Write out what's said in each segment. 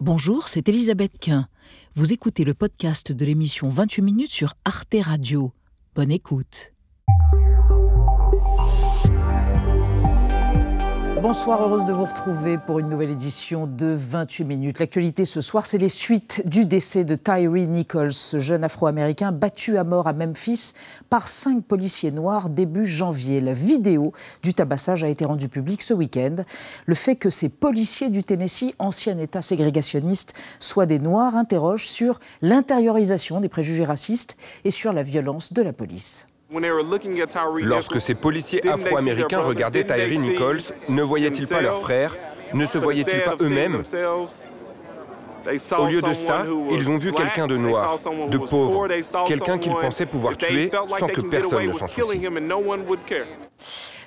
Bonjour, c'est Elisabeth Quint. Vous écoutez le podcast de l'émission 28 minutes sur Arte Radio. Bonne écoute. Bonsoir, heureuse de vous retrouver pour une nouvelle édition de 28 minutes. L'actualité ce soir, c'est les suites du décès de Tyree Nichols, jeune afro-américain battu à mort à Memphis par cinq policiers noirs début janvier. La vidéo du tabassage a été rendue publique ce week-end. Le fait que ces policiers du Tennessee, ancien État ségrégationniste, soient des noirs interroge sur l'intériorisation des préjugés racistes et sur la violence de la police. Lorsque ces policiers afro-américains regardaient Tyree Nichols, ne voyaient-ils pas leur frère Ne se voyaient-ils pas eux-mêmes? Au lieu de ça, ils ont vu quelqu'un de noir, de pauvre, quelqu'un qu'ils pensaient pouvoir tuer sans que personne ne s'en soucie.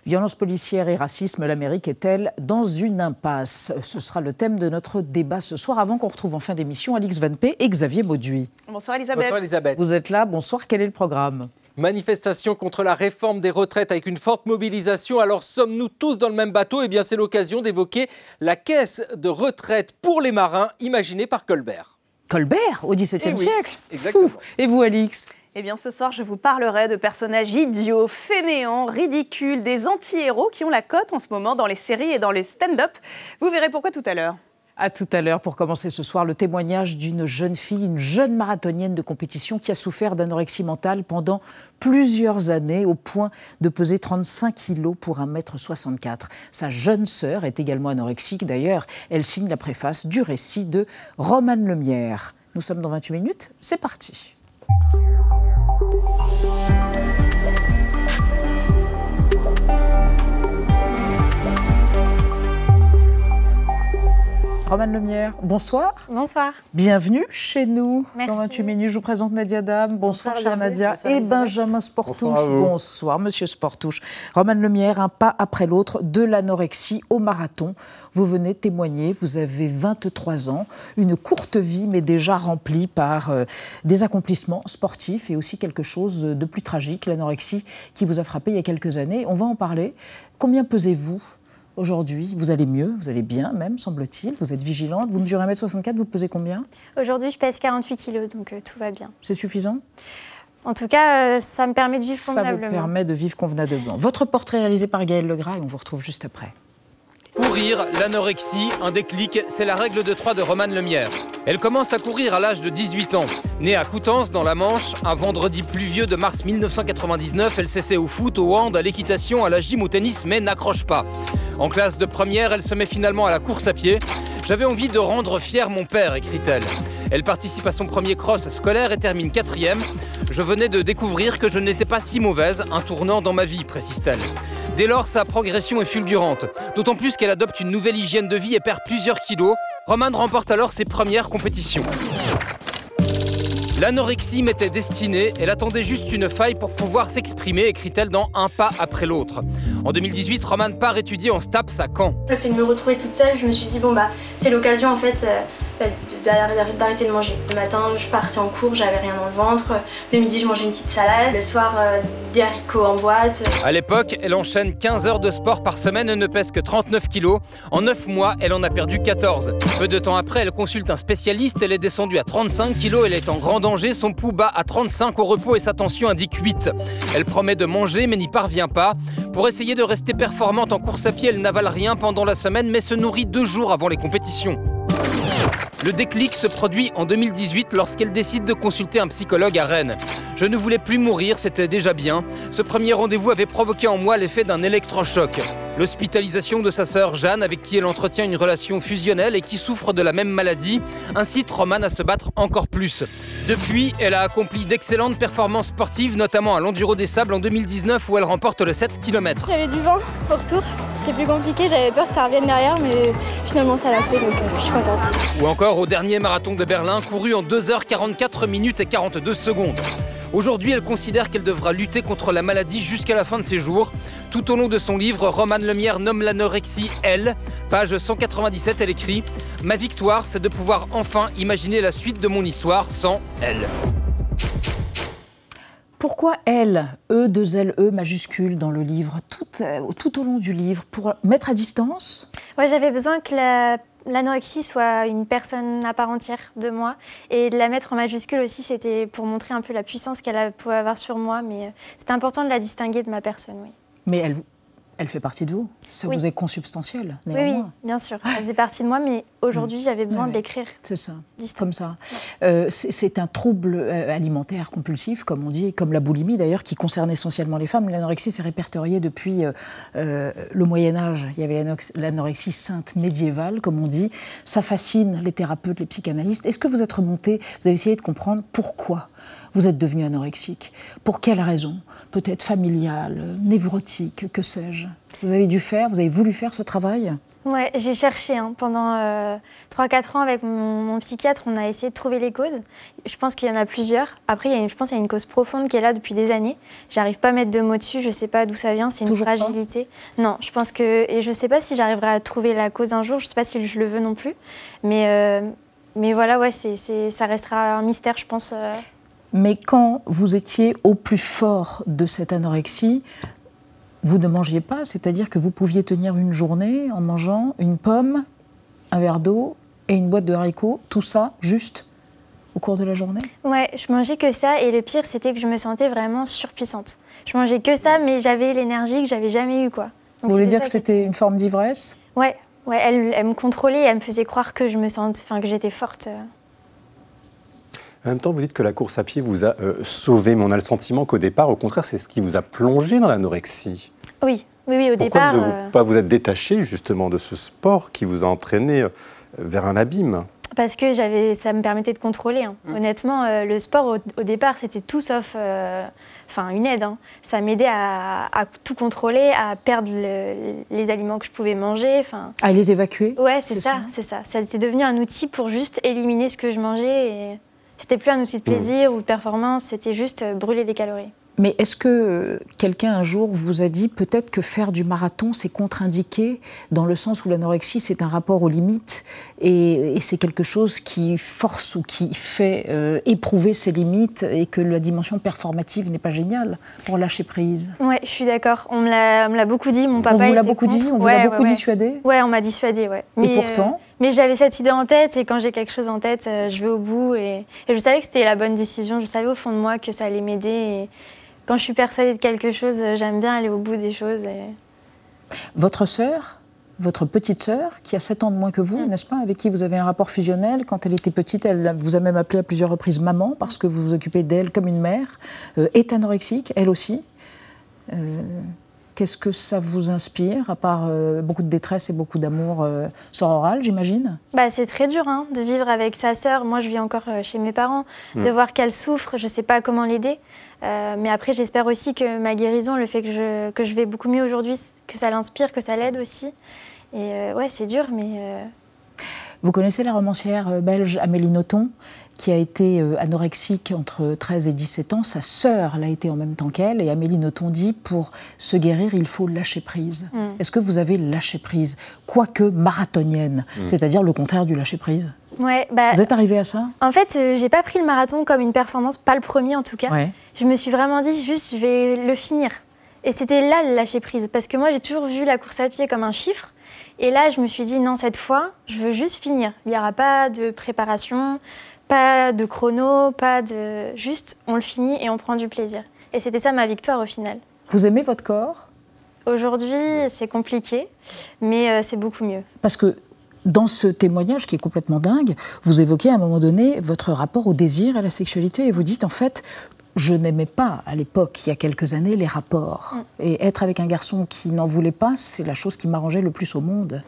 Violence policière et racisme, l'Amérique est-elle dans une impasse? Ce sera le thème de notre débat ce soir, avant qu'on retrouve en fin d'émission Alix Van P et Xavier Mauduit. Bonsoir Elisabeth. Bonsoir Elisabeth. Vous êtes là, bonsoir, quel est le programme? Manifestation contre la réforme des retraites avec une forte mobilisation. Alors sommes-nous tous dans le même bateau? Eh bien c'est l'occasion d'évoquer la caisse de retraite pour les marins imaginée par Colbert. Colbert, au XVIIe Eh oui, siècle exactement. Fou. Et vous, Alix? Eh bien, ce soir, je vous parlerai de personnages idiots, fainéants, ridicules, des anti-héros qui ont la cote en ce moment dans les séries et dans le stand-up. Vous verrez pourquoi tout à l'heure. À tout à l'heure pour commencer ce soir le témoignage d'une jeune fille, une jeune marathonienne de compétition qui a souffert d'anorexie mentale pendant plusieurs années au point de peser 35 kilos pour 1m64. Sa jeune sœur est également anorexique d'ailleurs. Elle signe la préface du récit de Romane Lemierre. Nous sommes dans 28 minutes, c'est parti. Romane Lemierre, bonsoir. Bonsoir. Bienvenue chez nous Merci. dans 28 minutes. Je vous présente Nadia Dame. Bonsoir, Bonsoir, chère. Nadia. Bonsoir, et. Benjamin Sportouche. Bonsoir monsieur Sportouche. Romane Lemierre, un pas après l'autre de l'anorexie au marathon. Vous venez témoigner, vous avez 23 ans, une courte vie, mais déjà remplie par euh, des accomplissements sportifs et aussi quelque chose de plus tragique, l'anorexie qui vous a frappé il y a quelques années. On va en parler. Combien pesez-vous Aujourd'hui, vous allez mieux, vous allez bien même, semble-t-il. Vous êtes vigilante. Vous mesurez 1m64, vous pesez combien? Aujourd'hui, je pèse 48 kilos, donc euh, tout va bien. C'est suffisant? En tout cas, euh, ça me permet de vivre Ça vous convenablement. permet de vivre convenablement. Votre portrait réalisé par Gaël Legras et on vous retrouve juste après. Courir, l'anorexie, un déclic, c'est la règle de 3 de Romane Lemierre. Elle commence à courir à l'âge de 18 ans. Née à Coutances, dans la Manche, un vendredi pluvieux de mars 1999, elle s'essaie au foot, au hand, à l'équitation, à la gym, au tennis, mais n'accroche pas. En classe de première, elle se met finalement à la course à pied. J'avais envie de rendre fier mon père, écrit-elle. Elle participe à son premier cross scolaire et termine quatrième. Je venais de découvrir que je n'étais pas si mauvaise, un tournant dans ma vie, précise-t-elle. Dès lors, sa progression est fulgurante, d'autant plus qu'elle adopte une nouvelle hygiène de vie et perd plusieurs kilos. Romane remporte alors ses premières compétitions. L'anorexie m'était destinée, elle attendait juste une faille pour pouvoir s'exprimer, écrit-elle dans Un pas après l'autre. En 2018, Romane part étudier en STAPS à Caen. Le fait de me retrouver toute seule, je me suis dit, bon, bah, c'est l'occasion en fait euh, d'arrêter de manger. Le matin, je partais en cours, j'avais rien dans le ventre. Le midi, je mangeais une petite salade. Le soir, euh, des haricots en boîte. À l'époque, elle enchaîne 15 heures de sport par semaine et ne pèse que 39 kilos. En 9 mois, elle en a perdu 14. Peu de temps après, elle consulte un spécialiste. Elle est descendue à 35 kilos. Elle est en grand danger. Son pouls bat à 35 au repos et sa tension indique 8. Elle promet de manger mais n'y parvient pas. Pour essayer de rester performante en course à pied, elle n'avale rien pendant la semaine mais se nourrit deux jours avant les compétitions. Le déclic se produit en 2018 lorsqu'elle décide de consulter un psychologue à Rennes. Je ne voulais plus mourir, c'était déjà bien. Ce premier rendez-vous avait provoqué en moi l'effet d'un électrochoc. L'hospitalisation de sa sœur Jeanne, avec qui elle entretient une relation fusionnelle et qui souffre de la même maladie, incite Romane à se battre encore plus. Depuis, elle a accompli d'excellentes performances sportives, notamment à l'Enduro des Sables en 2019 où elle remporte le 7 km. J'avais du vent au retour, c'était plus compliqué, j'avais peur que ça revienne derrière, mais finalement ça l'a fait, donc euh, je suis contente. Ou encore au dernier marathon de Berlin, couru en 2h44 minutes et 42 secondes. Aujourd'hui, elle considère qu'elle devra lutter contre la maladie jusqu'à la fin de ses jours. Tout au long de son livre, Romane Lemierre nomme l'anorexie elle. Page 197, elle écrit Ma victoire, c'est de pouvoir enfin imaginer la suite de mon histoire sans elle. Pourquoi elle, E, deux L, E majuscule dans le livre, tout, euh, tout au long du livre, pour mettre à distance? Ouais, j'avais besoin que la l'anorexie soit une personne à part entière de moi. Et de la mettre en majuscule aussi, c'était pour montrer un peu la puissance qu'elle pouvait avoir sur moi. Mais euh, c'était important de la distinguer de ma personne, oui. Mais elle, elle fait partie de vous Ça vous est consubstantiel, Oui, oui, bien sûr. Elle faisait partie de moi, mais aujourd'hui, j'avais besoin de l'écrire. C'est ça, comme ça. Euh, c'est un trouble euh, alimentaire compulsif, comme on dit, comme la boulimie d'ailleurs, qui concerne essentiellement les femmes. L'anorexie s'est répertoriée depuis euh, le Moyen-Âge. Il y avait l'anorexie sainte médiévale, comme on dit. Ça fascine les thérapeutes, les psychanalystes. Est-ce que vous êtes remonté, vous avez essayé de comprendre pourquoi vous êtes devenu anorexique Pour quelle raison Peut-être familiale, névrotique, que sais-je Vous avez dû faire, vous avez voulu faire ce travail? Ouais, j'ai cherché hein. pendant 3-4 euh, ans avec mon, psychiatre, on a essayé de trouver les causes. Je pense qu'il y en a plusieurs. Après, il y a je pense qu'il y a une cause profonde qui est là depuis des années. J'arrive pas à mettre de mots dessus, je sais pas d'où ça vient, c'est une fragilité. non, je pense que et je sais pas si j'arriverai à trouver la cause un jour, je sais pas si je le veux non plus. Mais euh, mais voilà, ouais, c'est, ça restera un mystère, je pense. Euh. Mais quand vous étiez au plus fort de cette anorexie, vous ne mangiez pas, c'est-à-dire que vous pouviez tenir une journée en mangeant une pomme, un verre d'eau et une boîte de haricots, tout ça juste au cours de la journée? Ouais, je mangeais que ça et le pire c'était que je me sentais vraiment surpuissante. Je mangeais que ça, mais j'avais l'énergie que j'avais jamais eue quoi. vous voulez dire que c'était une forme d'ivresse? Ouais, ouais, elle, elle, me contrôlait, elle me faisait croire que je me sentais, enfin que j'étais forte. En même temps, vous dites que la course à pied vous a euh, sauvé, mais on a le sentiment qu'au départ, au contraire, c'est ce qui vous a plongé dans l'anorexie. Oui, oui, oui, au Pourquoi départ. ne vous, euh, pas vous êtes détaché justement de ce sport qui vous a entraîné euh, vers un abîme? Parce que j'avais, ça me permettait de contrôler. Hein. Mmh. Honnêtement, le sport au, départ, c'était tout sauf, enfin, une aide. Hein. Ça m'aidait à, tout contrôler, à perdre les aliments que je pouvais manger. Enfin. À les évacuer. Ouais, c'est ça, c'est ça. Ça était devenu un outil pour juste éliminer ce que je mangeais. Et... C'était plus un outil de plaisir ou de performance, c'était juste euh, brûler des calories. Mais est-ce que euh, quelqu'un un jour vous a dit peut-être que faire du marathon c'est contre-indiqué dans le sens où l'anorexie c'est un rapport aux limites et, c'est quelque chose qui force ou qui fait euh, éprouver ses limites et que la dimension performative n'est pas géniale pour lâcher prise? Ouais, je suis d'accord. On me l'a beaucoup dit. Mon papa on vous l'a beaucoup dit. On vous a beaucoup dissuadé? Ouais, on m'a dissuadé. Ouais. et pourtant. Mais j'avais cette idée en tête et quand j'ai quelque chose en tête, je vais au bout et, et je savais que c'était la bonne décision. Je savais au fond de moi que ça allait m'aider. Et quand je suis persuadée de quelque chose, euh, j'aime bien aller au bout des choses. Votre sœur, votre petite sœur, qui a 7 ans de moins que vous, mm. n'est-ce pas, avec qui vous avez un rapport fusionnel. Quand elle était petite, elle vous a même appelé à plusieurs reprises maman, parce que vous vous occupez d'elle comme une mère, euh, est anorexique, elle aussi. Euh, qu'est-ce que ça vous inspire, à part beaucoup de détresse et beaucoup d'amour sororal, j'imagine? Bah, C'est très dur hein, de vivre avec sa sœur. Moi, je vis encore chez mes parents. De mm. voir qu'elle souffre, je ne sais pas comment l'aider. Euh, mais après, j'espère aussi que ma guérison, le fait que je, que je vais beaucoup mieux aujourd'hui, que ça l'inspire, que ça l'aide aussi. Et euh, ouais, c'est dur, mais. Euh, Vous connaissez la romancière belge Amélie Nothomb, qui a été anorexique entre 13 et 17 ans. Sa sœur l'a été en même temps qu'elle. Et Amélie Nothomb dit pour se guérir, il faut lâcher prise. Mm. Est-ce que vous avez lâché prise Quoique marathonienne, mm. c'est-à-dire le contraire du lâcher prise? Ouais, bah, Vous êtes arrivé à ça? En fait, euh, j'ai pas pris le marathon comme une performance, pas le premier en tout cas. Je me suis vraiment dit juste, je vais le finir. Et c'était là le lâcher prise, parce que moi j'ai toujours vu la course à pied comme un chiffre. Et là, je me suis dit non, cette fois, je veux juste finir. Il n'y aura pas de préparation, pas de chrono, pas de. Juste, on le finit et on prend du plaisir. Et c'était ça ma victoire au final. Vous aimez votre corps? Aujourd'hui, c'est compliqué, mais euh, c'est beaucoup mieux. Parce que dans ce témoignage qui est complètement dingue, vous évoquez à un moment donné votre rapport au désir et à la sexualité et vous dites en fait, je n'aimais pas à l'époque, il y a quelques années, les rapports. Mm. Et être avec un garçon qui n'en voulait pas, c'est la chose qui m'arrangeait le plus au monde.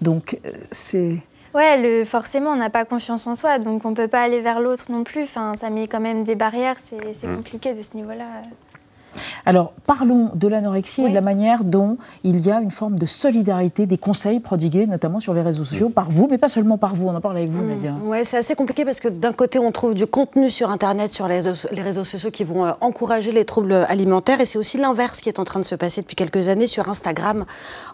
Donc euh, c'est... Ouais, le, forcément, on n'a pas confiance en soi, donc on ne peut pas aller vers l'autre non plus. Enfin, ça met quand même des barrières, c'est mm. compliqué de ce niveau-là. Alors, parlons de l'anorexie et de la manière dont il y a une forme de solidarité, des conseils prodigués, notamment sur les réseaux sociaux, par vous, mais pas seulement par vous. On en parle avec vous, mmh. Nadia. Oui, c'est assez compliqué parce que d'un côté, on trouve du contenu sur Internet, sur les réseaux, sociaux qui vont euh, encourager les troubles alimentaires. Et c'est aussi l'inverse qui est en train de se passer depuis quelques années sur Instagram.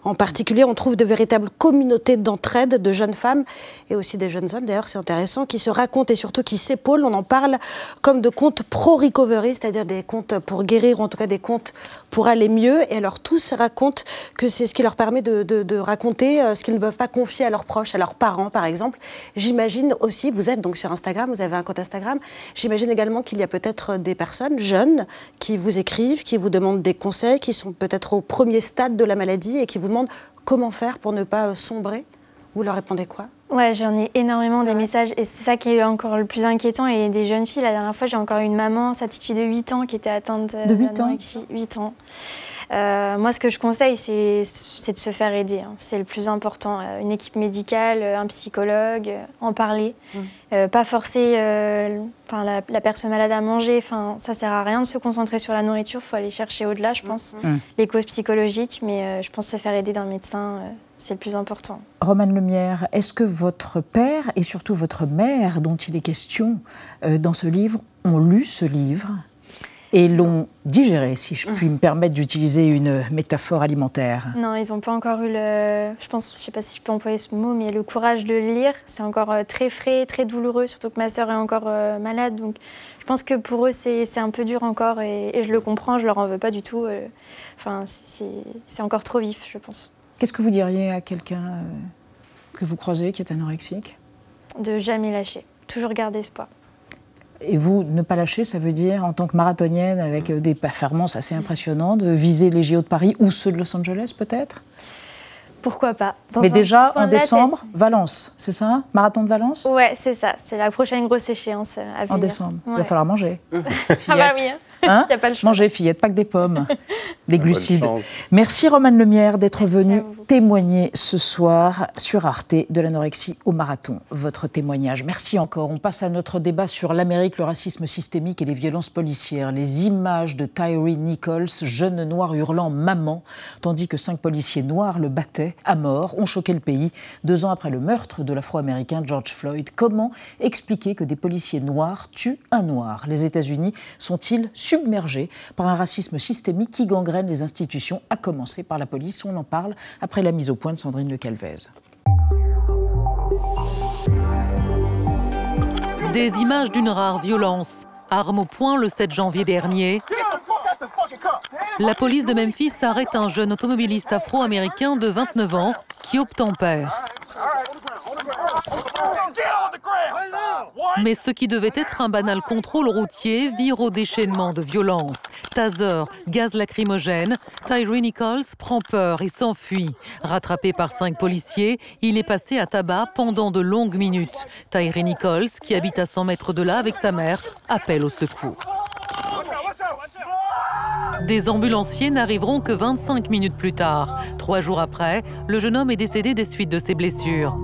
En particulier, on trouve de véritables communautés d'entraide de jeunes femmes et aussi des jeunes hommes, d'ailleurs, c'est intéressant, qui se racontent et surtout qui s'épaulent. On en parle comme de comptes pro-recovery, c'est-à-dire des comptes pour guérir, en tout cas des comptes pour aller mieux. Et alors tous racontent que c'est ce qui leur permet de, raconter euh, ce qu'ils ne peuvent pas confier à leurs proches, à leurs parents par exemple. J'imagine aussi, vous êtes donc sur Instagram, vous avez un compte Instagram, j'imagine également qu'il y a peut-être des personnes jeunes qui vous écrivent, qui vous demandent des conseils, qui sont peut-être au premier stade de la maladie et qui vous demandent comment faire pour ne pas euh, sombrer. Vous leur répondez quoi? Ouais, j'en ai énormément des messages et c'est ça qui est encore le plus inquiétant. Et des jeunes filles, la dernière fois, j'ai encore une maman, sa petite fille de 8 ans qui était atteinte de 8 ans. 8 ans. Euh, moi, ce que je conseille, c'est de se faire aider. Hein. C'est le plus important. Euh, une équipe médicale, euh, un psychologue, en parler. Mmh. Pas forcer la, la, personne malade à manger. Enfin, ça sert à rien de se concentrer sur la nourriture. Il faut aller chercher au-delà, je pense, mmh. les causes psychologiques. Mais je pense se faire aider d'un médecin, c'est le plus important. Romane Lumière, est-ce que votre père et surtout votre mère, dont il est question dans ce livre, ont lu ce livre? Et l'ont digéré, si je puis me permettre d'utiliser une métaphore alimentaire. Non, ils n'ont pas encore eu le. Je pense, je sais pas si je peux employer ce mot, mais le courage de le lire. C'est encore euh, très frais, très douloureux, surtout que ma sœur est encore euh, malade. Donc, je pense que pour eux, c'est un peu dur encore, et, je le comprends. Je leur en veux pas du tout. Euh. Enfin, c'est encore trop vif, je pense. Qu'est-ce que vous diriez à quelqu'un que vous croisez qui est anorexique? De jamais lâcher, toujours garder espoir. Et vous, ne pas lâcher, ça veut dire, en tant que marathonienne, avec euh, des performances assez impressionnantes, viser les JO de Paris ou ceux de Los Angeles, peut-être? Pourquoi pas? Mais déjà, en décembre, Valence, c'est ça? Marathon de Valence? Ouais, c'est ça. C'est la prochaine grosse échéance à venir. En décembre. Il va falloir manger. ah bah oui. Hein. Hein a pas le choix. Manger, fillette, pas que des pommes, des glucides. Merci Romane Lemière d'être venue témoigner ce soir sur Arte de l'anorexie au marathon. Votre témoignage. Merci encore. On passe à notre débat sur l'Amérique, le racisme systémique et les violences policières. Les images de Tyree Nichols, jeune noir hurlant maman, tandis que cinq policiers noirs le battaient à mort, ont choqué le pays deux ans après le meurtre de l'afro-américain George Floyd. Comment expliquer que des policiers noirs tuent un noir? Les États-Unis sont-ils submergés par un racisme systémique qui gangrène les institutions, à commencer par la police On en parle après la mise au point de Sandrine Le Calvez. Des images d'une rare violence. Arme au poing le 7 janvier dernier. La police de Memphis arrête un jeune automobiliste afro-américain de 29 ans qui obtempère. Mais ce qui devait être un banal contrôle routier vire au déchaînement de violence. Taser, gaz lacrymogène, Tyree Nichols prend peur et s'enfuit. Rattrapé par cinq policiers, il est passé à tabac pendant de longues minutes. Tyree Nichols, qui habite à 100 mètres de là avec sa mère, appelle au secours. Des ambulanciers n'arriveront que 25 minutes plus tard. Trois jours après, le jeune homme est décédé des suites de ses blessures.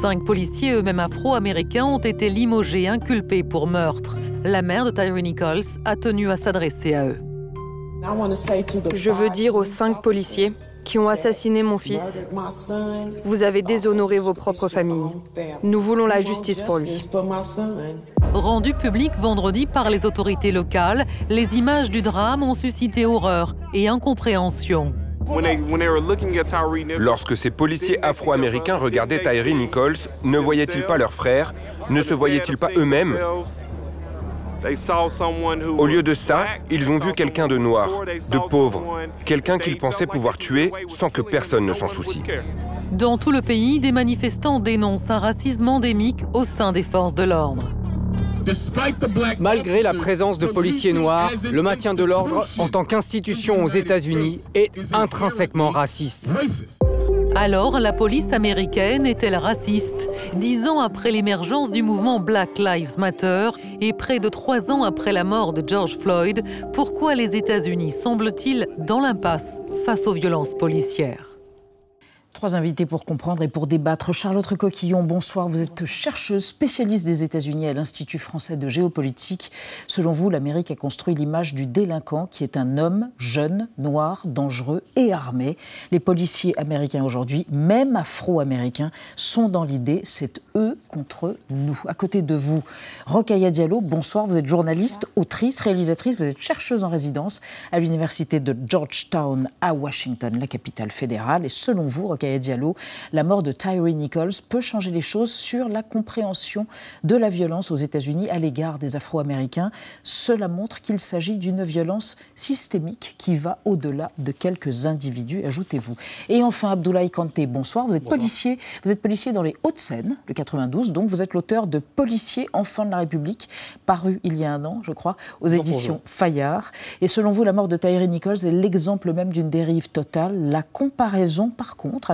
Cinq policiers, eux-mêmes afro-américains, ont été limogés, inculpés pour meurtre. La mère de Tyree Nichols a tenu à s'adresser à eux. Je veux dire aux cinq policiers qui ont assassiné mon fils, vous avez déshonoré vos propres familles. Nous voulons la justice pour lui. Rendu public vendredi par les autorités locales, les images du drame ont suscité horreur et incompréhension. Lorsque ces policiers afro-américains regardaient Tyree Nichols, ne voyaient-ils pas leur frère Ne se voyaient-ils pas eux-mêmes? au lieu de ça, ils ont vu quelqu'un de noir, de pauvre, quelqu'un qu'ils pensaient pouvoir tuer sans que personne ne s'en soucie. Dans tout le pays, des manifestants dénoncent un racisme endémique au sein des forces de l'ordre. Malgré la présence de policiers noirs, le maintien de l'ordre en tant qu'institution aux États-Unis est intrinsèquement raciste. Alors, la police américaine est-elle raciste? Dix ans après l'émergence du mouvement Black Lives Matter et près de trois ans après la mort de George Floyd, pourquoi les États-Unis semblent-ils dans l'impasse face aux violences policières? Trois invités pour comprendre et pour débattre. Charlotte Recoquillon, bonsoir. Vous êtes chercheuse spécialiste des États-Unis à l'Institut français de géopolitique. Selon vous, l'Amérique a construit l'image du délinquant qui est un homme jeune, noir, dangereux et armé. Les policiers américains aujourd'hui, même afro-américains, sont dans l'idée, c'est eux contre nous. À côté de vous, Rokhaya Diallo, bonsoir. Vous êtes journaliste, autrice, réalisatrice. Vous êtes chercheuse en résidence à l'Université de Georgetown à Washington, la capitale fédérale. Et selon vous, Rokhaya Rokhaya Diallo. La mort de Tyree Nichols peut changer les choses sur la compréhension de la violence aux États-Unis à l'égard des Afro-Américains. Cela montre qu'il s'agit d'une violence systémique qui va au-delà de quelques individus, ajoutez-vous. Et enfin, Abdoulaye Kanté, bonsoir. Vous êtes policier. Vous êtes policier dans les Hauts-de-Seine, le 92. Donc, vous êtes l'auteur de Policier, enfant de la République, paru il y a un an, je crois, aux éditions Fayard. Et selon vous, la mort de Tyree Nichols est l'exemple même d'une dérive totale. La comparaison, par contre,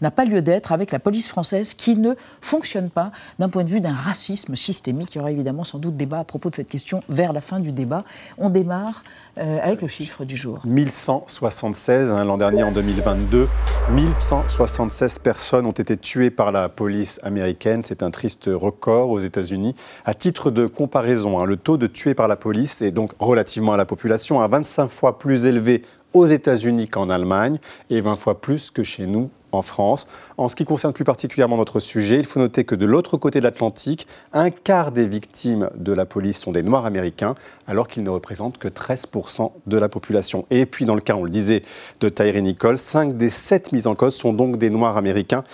n'a pas lieu d'être avec la police française qui ne fonctionne pas d'un point de vue d'un racisme systémique. Il y aura évidemment sans doute débat à propos de cette question vers la fin du débat. On démarre euh, avec le chiffre du jour. 1176, hein, l'an dernier en 2022, 1176 personnes ont été tuées par la police américaine. C'est un triste record aux États-Unis. À titre de comparaison, hein, le taux de tués par la police est donc relativement à la population à 25 fois plus élevé aux États-Unis qu'en Allemagne et 20 fois plus que chez nous en France. En ce qui concerne plus particulièrement notre sujet, il faut noter que de l'autre côté de l'Atlantique, un quart des victimes de la police sont des Noirs américains, alors qu'ils ne représentent que 13% de la population. Et puis dans le cas, on le disait, de Tyree Nichols, 5 des 7 mises en cause sont donc des Noirs américains.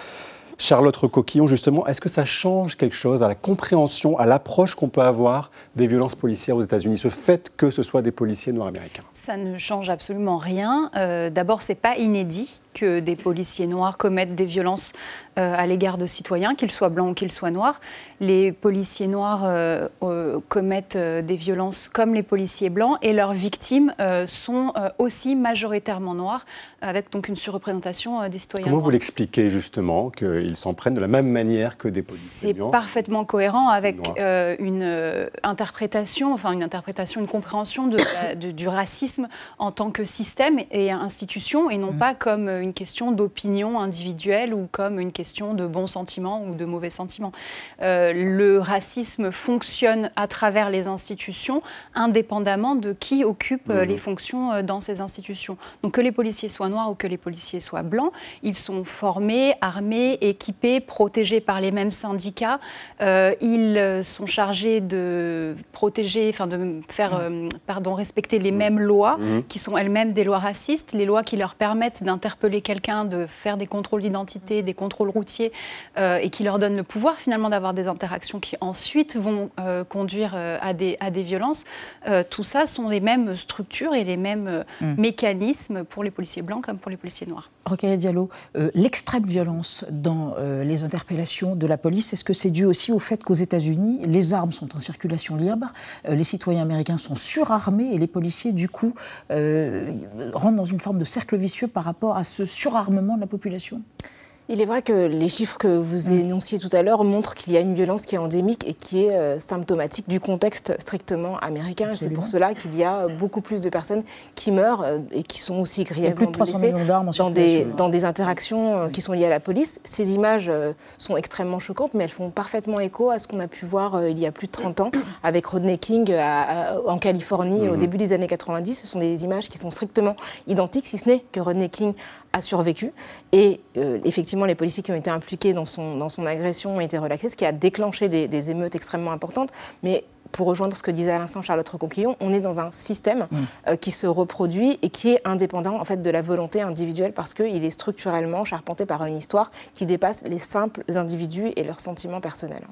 Charlotte Recoquillon, justement, est-ce que ça change quelque chose à la compréhension, à l'approche qu'on peut avoir des violences policières aux États-Unis, ce fait que ce soit des policiers noirs américains? Ça ne change absolument rien. Euh, D'abord, c'est pas inédit que des policiers noirs commettent des violences euh, à l'égard de citoyens, qu'ils soient blancs ou qu'ils soient noirs. Les policiers noirs euh, euh, commettent des violences comme les policiers blancs et leurs victimes sont aussi majoritairement noires, avec donc une surreprésentation des citoyens Comment vous l'expliquez justement qu'ils s'en prennent de la même manière que des policiers blancs C'est parfaitement cohérent avec une interprétation, enfin une interprétation, une compréhension de, du racisme en tant que système et institution et non mmh. pas comme une question d'opinion individuelle ou comme une question de bons sentiments ou de mauvais sentiments. Euh, le racisme fonctionne à travers les institutions indépendamment de qui occupe euh, les fonctions euh, dans ces institutions. Donc que les policiers soient noirs ou que les policiers soient blancs, ils sont formés, armés, équipés, protégés par les mêmes syndicats. ils sont chargés de protéger, enfin de faire, pardon, respecter les mêmes lois qui sont elles-mêmes des lois racistes, les lois qui leur permettent d'interpeller quelqu'un, de faire des contrôles d'identité, des contrôles routiers, euh, et qui leur donne le pouvoir finalement d'avoir des interactions qui ensuite vont euh, conduire euh, à, des, à des violences, tout ça sont les mêmes structures et les mêmes mm. mécanismes pour les policiers blancs comme pour les policiers noirs. Rokhaya Diallo, l'extrême violence dans les interpellations de la police, est-ce que c'est dû aussi au fait qu'aux États-Unis, les armes sont en circulation libre, les citoyens américains sont surarmés et les policiers, du coup, rentrent dans une forme de cercle vicieux par rapport à ce surarmement de la population il est vrai que les chiffres que vous mm. énonciez tout à l'heure montrent qu'il y a une violence qui est endémique et qui est euh, symptomatique du contexte strictement américain. C'est pour cela qu'il y a beaucoup plus de personnes qui meurent euh, et qui sont aussi grièvement blessées dans des, dans des interactions euh, qui sont liées à la police. Ces images sont extrêmement choquantes, mais elles font parfaitement écho à ce qu'on a pu voir il y a plus de 30 ans avec Rodney King en Californie au mm-hmm. début des années 90. Ce sont des images qui sont strictement identiques, si ce n'est que Rodney King a survécu. Et effectivement, les policiers qui ont été impliqués dans son, dans son agression ont été relaxés, ce qui a déclenché des, émeutes extrêmement importantes. Mais pour rejoindre ce que disait à l'instant Charlotte Reconquillon, on est dans un système mm. euh, qui se reproduit et qui est indépendant en fait de la volonté individuelle parce qu'il est structurellement charpenté par une histoire qui dépasse les simples individus et leurs sentiments personnels.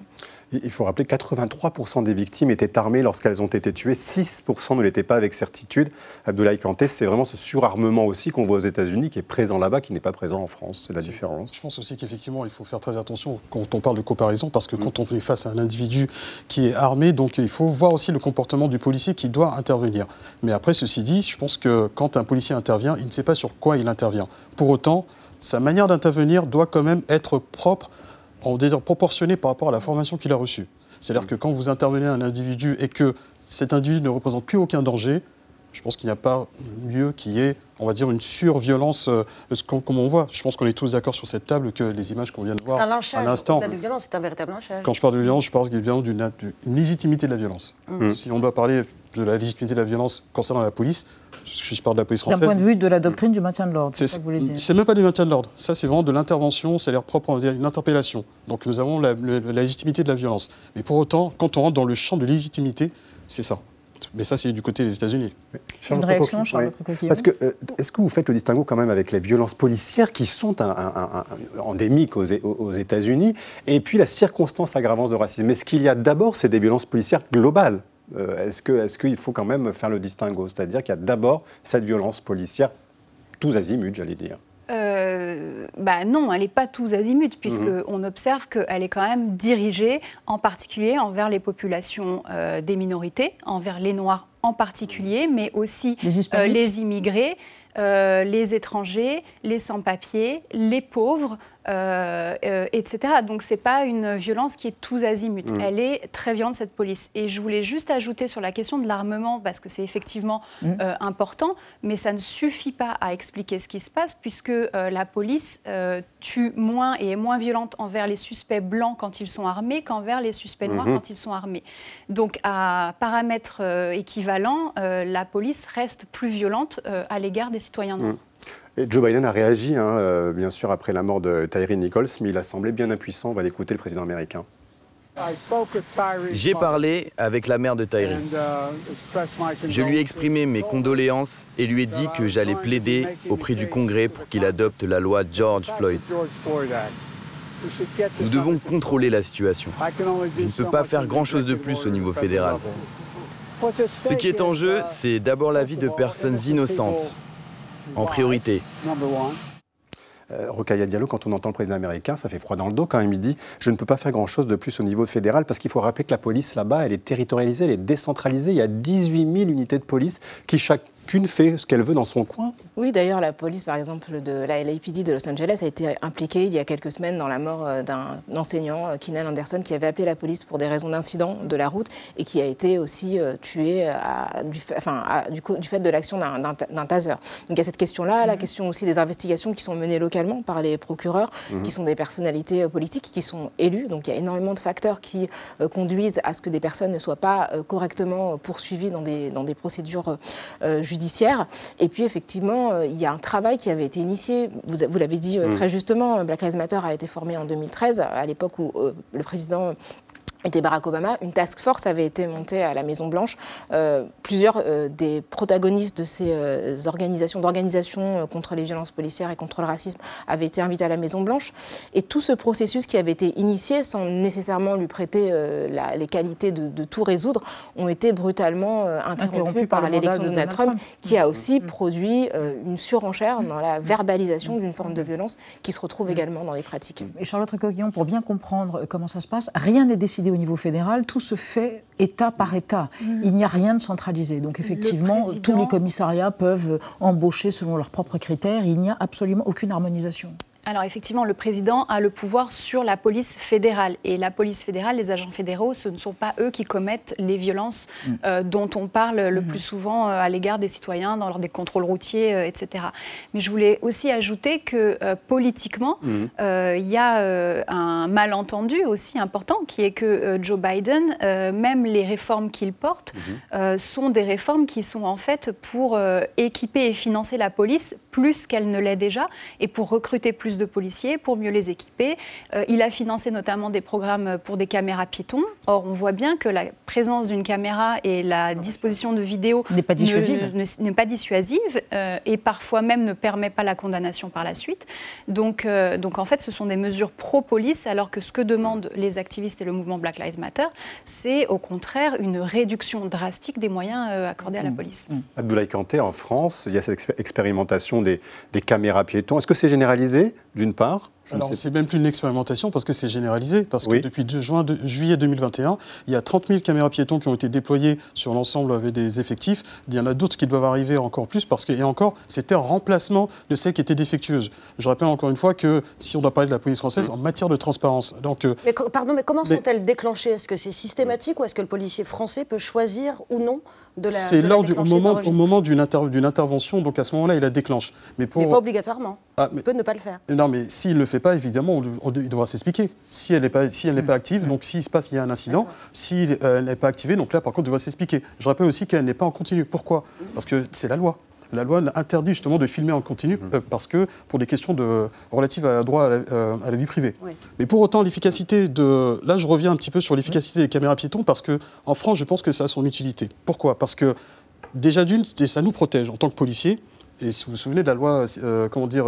Il faut rappeler que 83% des victimes étaient armées lorsqu'elles ont été tuées, 6% ne l'étaient pas avec certitude. Abdoulaye Kanté, c'est vraiment ce surarmement aussi qu'on voit aux États-Unis qui est présent là-bas, qui n'est pas présent en France. C'est la différence. Je pense aussi qu'effectivement, il faut faire très attention quand on parle de comparaison, parce que mm. quand on est face à un individu qui est armé, donc il faut voir aussi le comportement du policier qui doit intervenir. Mais après, ceci dit, je pense que quand un policier intervient, il ne sait pas sur quoi il intervient. Pour autant, sa manière d'intervenir doit quand même être propre en proportionné par rapport à la formation qu'il a reçue. C'est-à-dire que quand vous intervenez à un individu et que cet individu ne représente plus aucun danger, je pense qu'il n'y a pas lieu qui ait, on va dire, une surviolence, euh, comme on voit. Je pense qu'on est tous d'accord sur cette table que les images qu'on vient de voir un à l'instant. de violence, c'est un véritable lynchage. Quand je parle de violence, je parle évidemment d'une légitimité de la violence. Mmh. Si on doit parler de la légitimité de la violence concernant la police, je parle de la police française. D'un point de vue de la doctrine du maintien de l'ordre, c'est ça que vous voulez dire C'est même pas du maintien de l'ordre. Ça, c'est vraiment de l'intervention, c'est l'air propre, on va dire une interpellation. Donc nous avons la, la légitimité de la violence. Mais pour autant, quand on rentre dans le champ de légitimité, c'est ça. Mais ça, c'est du côté des États-Unis. Une réaction, Charlotte oui. Parce que, est-ce que vous faites le distinguo quand même avec les violences policières qui sont endémiques aux, aux États-Unis et puis la circonstance aggravante de racisme? Mais ce qu'il y a d'abord, c'est des violences policières globales? Est-ce qu'il est qu'il faut quand même faire le distinguo? C'est-à-dire qu'il y a d'abord cette violence policière, tous azimuts, j'allais dire euh, bah non, elle n'est pas tous azimuts, puisqu'on mhm. observe qu'elle est quand même dirigée en particulier envers les populations euh, des minorités, envers les Noirs en particulier, mais aussi les, euh, les immigrés, euh, les étrangers, les sans-papiers, les pauvres, euh, euh, etc. Donc c'est pas une violence qui est tous azimuts. Mm. Elle est très violente cette police. Et je voulais juste ajouter sur la question de l'armement parce que c'est effectivement mm. important, mais ça ne suffit pas à expliquer ce qui se passe puisque la police tue moins et est moins violente envers les suspects blancs quand ils sont armés qu'envers les suspects noirs mm-hmm. quand ils sont armés. Donc à paramètres équivalents, la police reste plus violente à l'égard des citoyens noirs. Mm. Joe Biden a réagi, hein, euh, bien sûr, après la mort de Tyree Nichols, mais il a semblé bien impuissant. On va l'écouter, le président américain. J'ai parlé avec la mère de Tyree. Je lui ai exprimé mes condoléances et lui ai dit que j'allais plaider auprès du Congrès pour qu'il adopte la loi George Floyd. Nous devons contrôler la situation. Je ne peux pas faire grand-chose de plus au niveau fédéral. Ce qui est en jeu, c'est d'abord la vie de personnes innocentes, en priorité. Euh, Rokaya Diallo, quand on entend le président américain, ça fait froid dans le dos quand même. Il dit Je ne peux pas faire grand-chose de plus au niveau fédéral parce qu'il faut rappeler que la police là-bas, elle est territorialisée, elle est décentralisée. Il y a 18 000 unités de police qui, chaque chacune fait ce qu'elle veut dans son coin. Oui, d'ailleurs, la police, par exemple, de la LAPD de Los Angeles a été impliquée il y a quelques semaines dans la mort euh, d'un enseignant, euh, Keenan Anderson, qui avait appelé la police pour des raisons d'incident de la route et qui a été aussi euh, tué du, enfin, du, fait de l'action d'un taser. Donc il y a cette question-là, la mhm. question aussi des investigations qui sont menées localement par les procureurs, mhm. qui sont des personnalités politiques qui sont élues. Donc il y a énormément de facteurs qui conduisent à ce que des personnes ne soient pas correctement poursuivies dans des, dans des procédures judiciaires et puis effectivement, euh, il y a un travail qui avait été initié, vous, vous l'avez dit euh, mm. très justement, Black Lives Matter a été formé en 2013, à l'époque où euh, le président était Barack Obama, une task force avait été montée à la Maison Blanche. Euh, plusieurs euh, des protagonistes de ces euh, organisations, d'organisations contre les violences policières et contre le racisme avaient été invités à la Maison Blanche. Et tout ce processus qui avait été initié, sans nécessairement lui prêter les qualités de, tout résoudre, ont été brutalement interrompus par, l'élection de Donald Trump, qui a aussi mmh. produit une surenchère dans la verbalisation d'une forme de violence qui se retrouve également dans les pratiques. Et Charlotte Coquillon, pour bien comprendre comment ça se passe, rien n'est décidé au niveau fédéral, tout se fait État par État. Mm. Il n'y a rien de centralisé. Donc effectivement, tous les commissariats peuvent embaucher selon leurs propres critères. Il n'y a absolument aucune harmonisation. Alors effectivement, le président a le pouvoir sur la police fédérale. Et la police fédérale, les agents fédéraux, ce ne sont pas eux qui commettent les violences mm. euh, dont on parle le mm. plus souvent euh, à l'égard des citoyens dans lors des contrôles routiers, euh, etc. Mais je voulais aussi ajouter que politiquement, mm. il y a un malentendu aussi important qui est que Joe Biden, même les réformes qu'il porte, mm-hmm. sont des réformes qui sont en fait pour équiper et financer la police plus qu'elle ne l'est déjà et pour recruter plus de policiers pour mieux les équiper. Euh, il a financé notamment des programmes pour des caméras piétons. Or, on voit bien que la présence d'une caméra et la disposition de vidéos n'est pas dissuasive, n'est pas dissuasive euh, et parfois même ne permet pas la condamnation par la suite. Donc, euh, donc en fait, ce sont des mesures pro-police, alors que ce que demandent les activistes et le mouvement Black Lives Matter, c'est au contraire une réduction drastique des moyens accordés à la mmh. police. Mmh. Abdoulaye Kanté, en France, il y a cette expérimentation des, des caméras piétons. Est-ce que c'est généralisé? D'une part. Alors, c'est même plus une expérimentation parce que c'est généralisé. Parce que depuis juin juillet 2021, il y a 30 000 caméras piétons qui ont été déployées sur l'ensemble avec des effectifs. Il y en a d'autres qui doivent arriver encore plus parce que, et encore, c'était un remplacement de celles qui étaient défectueuses. Je rappelle encore une fois que si on doit parler de la police française, mm. en matière de transparence. Donc, euh, pardon, mais comment sont-elles déclenchées? Est-ce que c'est systématique ou est-ce que le policier français peut choisir ou non de la C'est lors du, au moment, au moment d'une intervention, donc à ce moment-là, il la déclenche. Mais, pour... mais pas obligatoirement. Ah, il peut ne pas le faire. Non, mais s'il le fait pas, évidemment, il devra s'expliquer. Si elle n'est pas, si pas active, donc s'il se passe, il y a un incident. Si elle n'est pas activée, donc là, par contre, il devra s'expliquer. Je rappelle aussi qu'elle n'est pas en continu. Pourquoi? Parce que c'est la loi. la loi interdit justement de filmer en continu mmh. euh, parce que pour des questions de, relatives à droit à la, euh, à la vie privée. Mais pour autant, l'efficacité de. Là, je reviens un petit peu sur l'efficacité des caméras piétons parce qu'en France, je pense que ça a son utilité. Pourquoi? Parce que déjà d'une, ça nous protège en tant que policiers. Et si vous vous souvenez de la loi, euh, comment dire,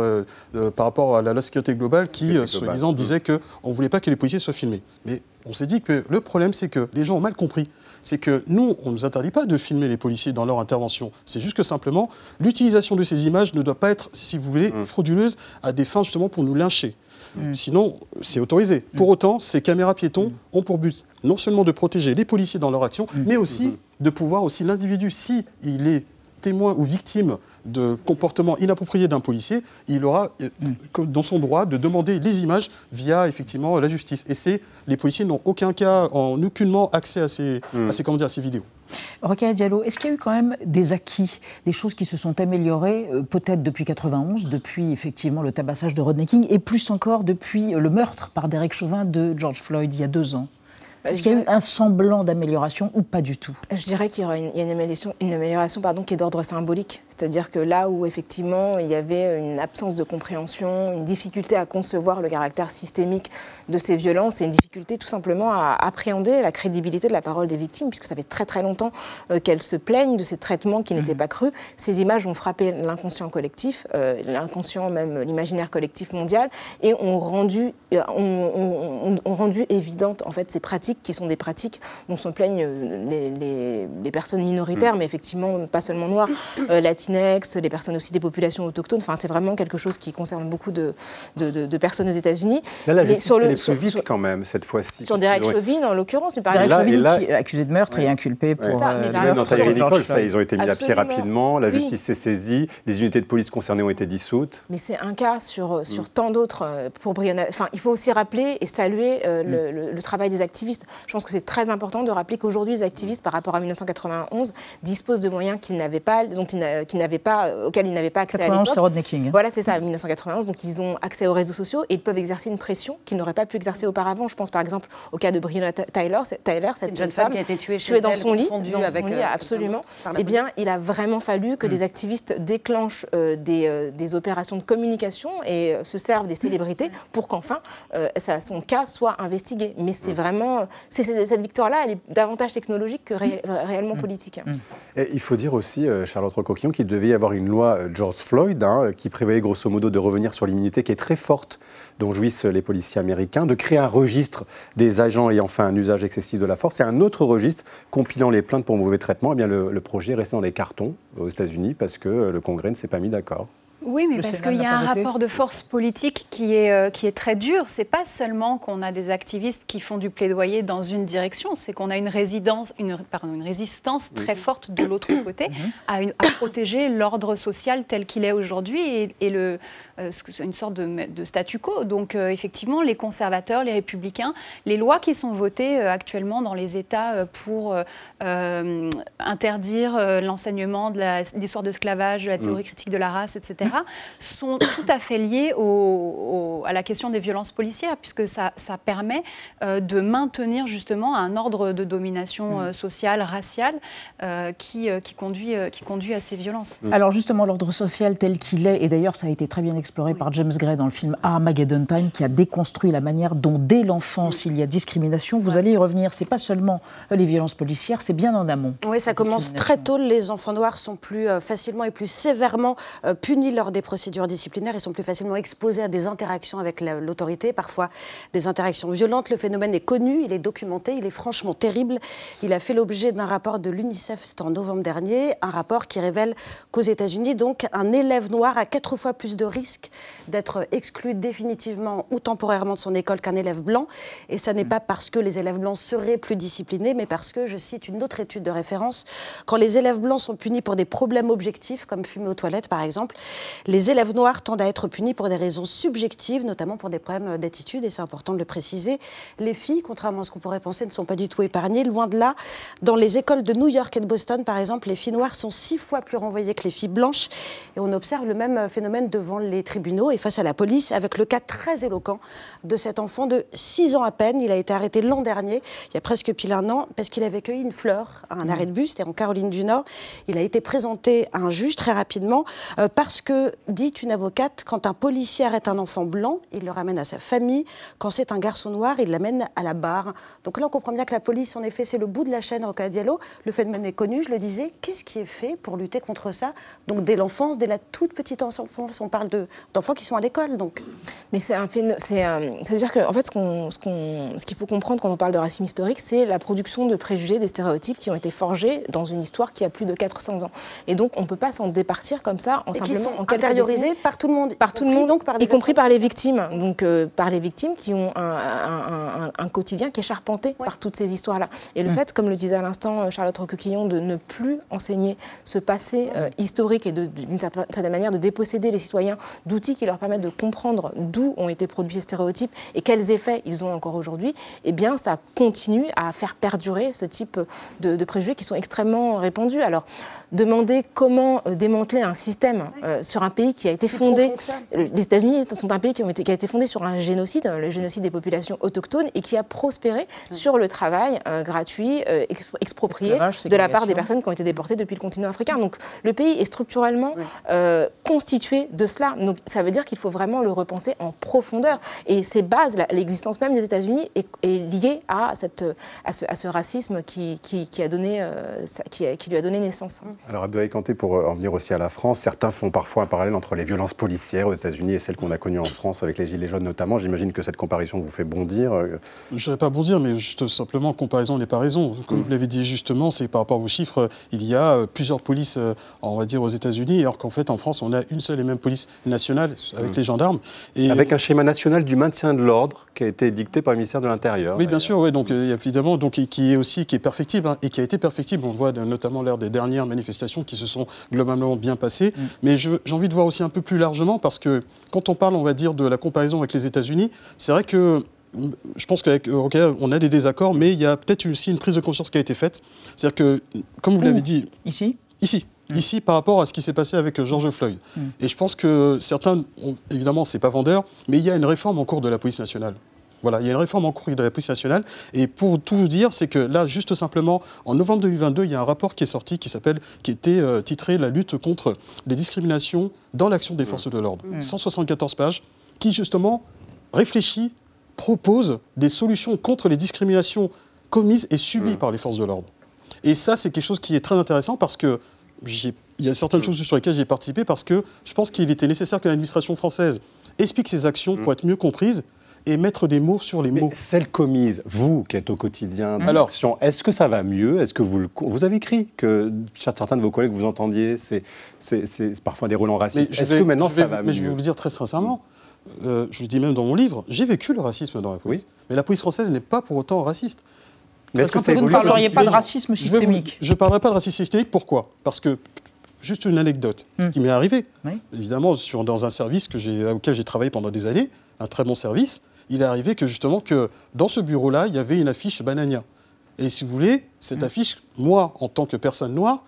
par rapport à la loi sécurité globale, qui, soi-disant, mmh. disait qu'on ne voulait pas que les policiers soient filmés. Mais on s'est dit que le problème, c'est que les gens ont mal compris c'est que nous, on ne nous interdit pas de filmer les policiers dans leur intervention. C'est juste que simplement, l'utilisation de ces images ne doit pas être, si vous voulez, mm. frauduleuse à des fins justement pour nous lyncher. Mm. Sinon, c'est autorisé. Pour autant, ces caméras piétons ont pour but non seulement de protéger les policiers dans leur action, mais aussi de pouvoir aussi l'individu, si il est témoin ou victime de comportements inappropriés d'un policier, il aura euh, dans son droit de demander les images via effectivement la justice. Et c'est les policiers n'ont aucun cas, en aucunement accès à ces, à ces, comment dire, à ces vidéos. Rokhaya Diallo, est-ce qu'il y a eu quand même des acquis, des choses qui se sont améliorées, euh, peut-être depuis 91, depuis effectivement le tabassage de Rodney King, et plus encore depuis le meurtre par Derek Chauvin de George Floyd il y a deux ans? Est-ce qu'il y a eu un semblant d'amélioration ou pas du tout? Je dirais qu'il y aura une, amélioration, une amélioration pardon, qui est d'ordre symbolique. C'est-à-dire que là où effectivement il y avait une absence de compréhension, une difficulté à concevoir le caractère systémique de ces violences et une difficulté tout simplement à appréhender la crédibilité de la parole des victimes, puisque ça fait très très longtemps euh, qu'elles se plaignent de ces traitements qui n'étaient mmh. pas crus. Ces images ont frappé l'inconscient collectif, euh, l'inconscient même l'imaginaire collectif mondial, et ont rendu, euh, ont, rendu évidente en fait ces pratiques qui sont des pratiques dont se plaignent euh, les, personnes minoritaires, mm. mais effectivement pas seulement noires, euh, latinex, les personnes aussi des populations autochtones. Enfin, c'est vraiment quelque chose qui concerne beaucoup de, de, personnes aux États-Unis. Là, la justice sur le, plus vite quand même cette fois-ci. Sur Derek Chauvin, en l'occurrence, mais par Derek Chauvin qui est accusé de meurtre et inculpé pour. Ça, euh, mais dans ils ont été mis à pied rapidement. La justice s'est saisie, les unités de police concernées ont été dissoutes. Mais c'est un cas sur, sur mm. tant d'autres. Pour Brianna, enfin, il faut aussi rappeler et saluer mm. le, le travail des activistes je pense que c'est très important de rappeler qu'aujourd'hui, les activistes, par rapport à 1991, disposent de moyens qu'ils n'avaient pas, dont ils n'avaient pas, auxquels ils n'avaient pas accès à l'époque. c'est Rodney King. Voilà, c'est ça, 1991. Donc, ils ont accès aux réseaux sociaux et ils peuvent exercer une pression qu'ils n'auraient pas pu exercer auparavant. Je pense par exemple au cas de Breonna Tyler, Tyler cette jeune femme, qui a été tuée, chez dans son lit, dans avec son lit, euh, absolument. Eh bien, il a vraiment fallu que mm. des activistes déclenchent euh, des, euh, des, opérations de communication et se servent des célébrités pour qu'enfin son cas soit investigué. Mais c'est mm. vraiment cette victoire-là, elle est davantage technologique que réellement mm. politique. Mm. Et il faut dire aussi, euh, Charlotte Recoquillon, qu'il devait y avoir une loi euh, George Floyd hein, qui prévoyait grosso modo de revenir sur l'immunité qui est très forte dont jouissent les policiers américains, de créer un registre des agents ayant fait un usage excessif de la force et un autre registre compilant les plaintes pour mauvais traitement. Eh bien, le, le projet est resté dans les cartons aux États-Unis parce que euh, le Congrès ne s'est pas mis d'accord. Oui, mais parce qu'il y a un rapport de force politique qui est, euh, qui est très dur. C'est pas seulement qu'on a des activistes qui font du plaidoyer dans une direction, c'est qu'on a une, résidence, une, pardon, une résistance très forte de l'autre côté mhm. à, à, protéger l'ordre social tel qu'il est aujourd'hui et, et, le, euh, une sorte de, de, statu quo. Donc euh, effectivement, les conservateurs, les républicains, les lois qui sont votées actuellement dans les États pour interdire l'enseignement de l'histoire de l'esclavage, de la théorie mm. critique de la race, etc sont tout à fait liés à la question des violences policières, puisque ça, permet euh, de maintenir justement un ordre de domination mm. euh, sociale, raciale, euh, qui, qui, conduit, qui conduit à ces violences. Mm. Alors justement, l'ordre social tel qu'il est, et d'ailleurs ça a été très bien exploré par James Gray dans le film Armageddon Time, qui a déconstruit la manière dont dès l'enfance il y a discrimination, vous allez y revenir, c'est pas seulement les violences policières, c'est bien en amont. Oui, ça commence très tôt, les enfants noirs sont plus facilement et plus sévèrement punis lors des procédures disciplinaires, ils sont plus facilement exposés à des interactions avec l'autorité, parfois des interactions violentes. Le phénomène est connu, il est documenté, il est franchement terrible. Il a fait l'objet d'un rapport de l'UNICEF, c'était en novembre dernier, un rapport qui révèle qu'aux États-Unis, donc, un élève noir a quatre fois plus de risques d'être exclu définitivement ou temporairement de son école qu'un élève blanc. Et ça n'est pas parce que les élèves blancs seraient plus disciplinés, mais parce que, je cite une autre étude de référence, quand les élèves blancs sont punis pour des problèmes objectifs, comme fumer aux toilettes par exemple, Les élèves noirs tendent à être punis pour des raisons subjectives, notamment pour des problèmes d'attitude, et c'est important de le préciser. Les filles, contrairement à ce qu'on pourrait penser, ne sont pas du tout épargnées. Loin de là, dans les écoles de New York et de Boston, par exemple, les filles noires sont six fois plus renvoyées que les filles blanches. Et on observe le même phénomène devant les tribunaux et face à la police, avec le cas très éloquent de cet enfant de 6 ans à peine. Il a été arrêté l'an dernier, il y a presque pile un an, parce qu'il avait cueilli une fleur à un arrêt de bus, c'était en Caroline du Nord. Il a été présenté à un juge très rapidement, euh, parce que, dit une avocate, quand un policier arrête un enfant blanc, il le ramène à sa famille. Quand c'est un garçon noir, il l'amène à la barre. Donc là, on comprend bien que la police, en effet, c'est le bout de la chaîne, Roca Diallo. Le phénomène est connu, je le disais. Qu'est-ce qui est fait pour lutter contre ça? Donc dès l'enfance, dès la toute petite enfance, on parle d'enfants qui sont à l'école. Donc. Mais c'est un C'est-à-dire qu'en en fait, ce qu'il faut comprendre quand on parle de racisme historique, c'est la production de préjugés, des stéréotypes qui ont été forgés dans une histoire qui a plus de 400 ans. Et donc, on ne peut pas s'en départir comme ça en simplement en intériorisés par tout le monde, par tout le monde, donc par y compris par les victimes, donc euh, par les victimes qui ont un, quotidien qui est charpenté par toutes ces histoires-là. Et le mm. fait, comme le disait à l'instant euh, Charlotte Roquequillon, de ne plus enseigner ce passé euh, historique et d'une certaine manière de déposséder les citoyens d'outils qui leur permettent de comprendre d'où ont été produits ces stéréotypes et quels effets ils ont encore aujourd'hui, eh bien, ça continue à faire perdurer ce type de, de préjugés qui sont extrêmement répandus. Alors, demander comment démanteler un système sur un pays qui a été fondé. Les États-Unis sont un pays qui, qui, a été fondé sur un génocide, hein, le génocide des populations autochtones, et qui a prospéré sur le travail euh, gratuit, euh, exproprié de la part des personnes qui ont été déportées depuis le continent africain. Donc le pays est structurellement euh, constitué de cela. Donc ça veut dire qu'il faut vraiment le repenser en profondeur. Et ces bases, l'existence même des États-Unis est, liée à, cette, à, ce, à ce racisme qui, qui, a donné, qui, qui, lui a donné naissance. Alors Abdoulaye Kanté, pour en venir aussi à la France, certains font parfois un parallèle entre les violences policières aux États-Unis et celles qu'on a connues en France avec les Gilets jaunes notamment. J'imagine que cette comparaison vous fait bondir. Euh. Je ne dirais pas bondir, mais juste simplement comparaison n'est pas raison. Comme vous l'avez dit justement, c'est par rapport à vos chiffres, il y a euh, plusieurs polices, euh, on va dire, aux États-Unis, alors qu'en fait, en France, on a une seule et même police nationale avec mmh. les gendarmes. Et avec un schéma national du maintien de l'ordre qui a été dicté par le ministère de l'Intérieur. Oui, bien sûr, oui, donc évidemment, donc, qui est aussi qui est perfectible hein, et qui a été perfectible. On le voit notamment lors des dernières manifestations qui se sont globalement bien passées. Mmh. Mais j'ai envie de voir aussi un peu plus largement parce que quand on parle, on va dire, de la comparaison avec les États-Unis, c'est vrai que je pense qu'avec Roca, on a des désaccords, mais il y a peut-être aussi une prise de conscience qui a été faite. C'est-à-dire que, comme vous l'avez dit. Ici? Ici. Ici, par rapport à ce qui s'est passé avec George Floyd. Et je pense que certains, évidemment, c'est pas vendeur, mais il y a une réforme en cours de la police nationale. Voilà, il y a une réforme en cours de la police nationale. Et pour tout vous dire, c'est que là, juste simplement, en novembre 2022, il y a un rapport qui est sorti qui s'appelle, qui était euh, titré La lutte contre les discriminations dans l'action des forces de l'ordre. 174 mmh. pages, qui justement réfléchit, propose des solutions contre les discriminations commises et subies mmh. par les forces de l'ordre. Et ça, c'est quelque chose qui est très intéressant parce que il y a certaines mmh. choses sur lesquelles j'ai participé parce que je pense qu'il était nécessaire que l'administration française explique ses actions pour être mieux comprise et mettre des mots sur les mots. Celles commises, vous qui êtes au quotidien Alors, est-ce que ça va mieux? Est-ce que vous, vous avez écrit que certains de vos collègues vous entendiez, c'est parfois des relents racistes. Est-ce que maintenant ça va mieux Mais je vais vous le dire très sincèrement. Euh, je le dis même dans mon livre, j'ai vécu le racisme dans la police. Mais la police française n'est pas pour autant raciste. Mais est-ce que vous ne parleriez pas de racisme systémique Je ne parlerai pas de racisme systémique. Pourquoi? Parce que Juste une anecdote, ce hmm. qui m'est arrivé. Évidemment, sur, dans un service que auquel j'ai travaillé pendant des années, un très bon service, il est arrivé que justement que dans ce bureau-là, il y avait une affiche Banania. Et si vous voulez, cette mm. affiche, moi, en tant que personne noire,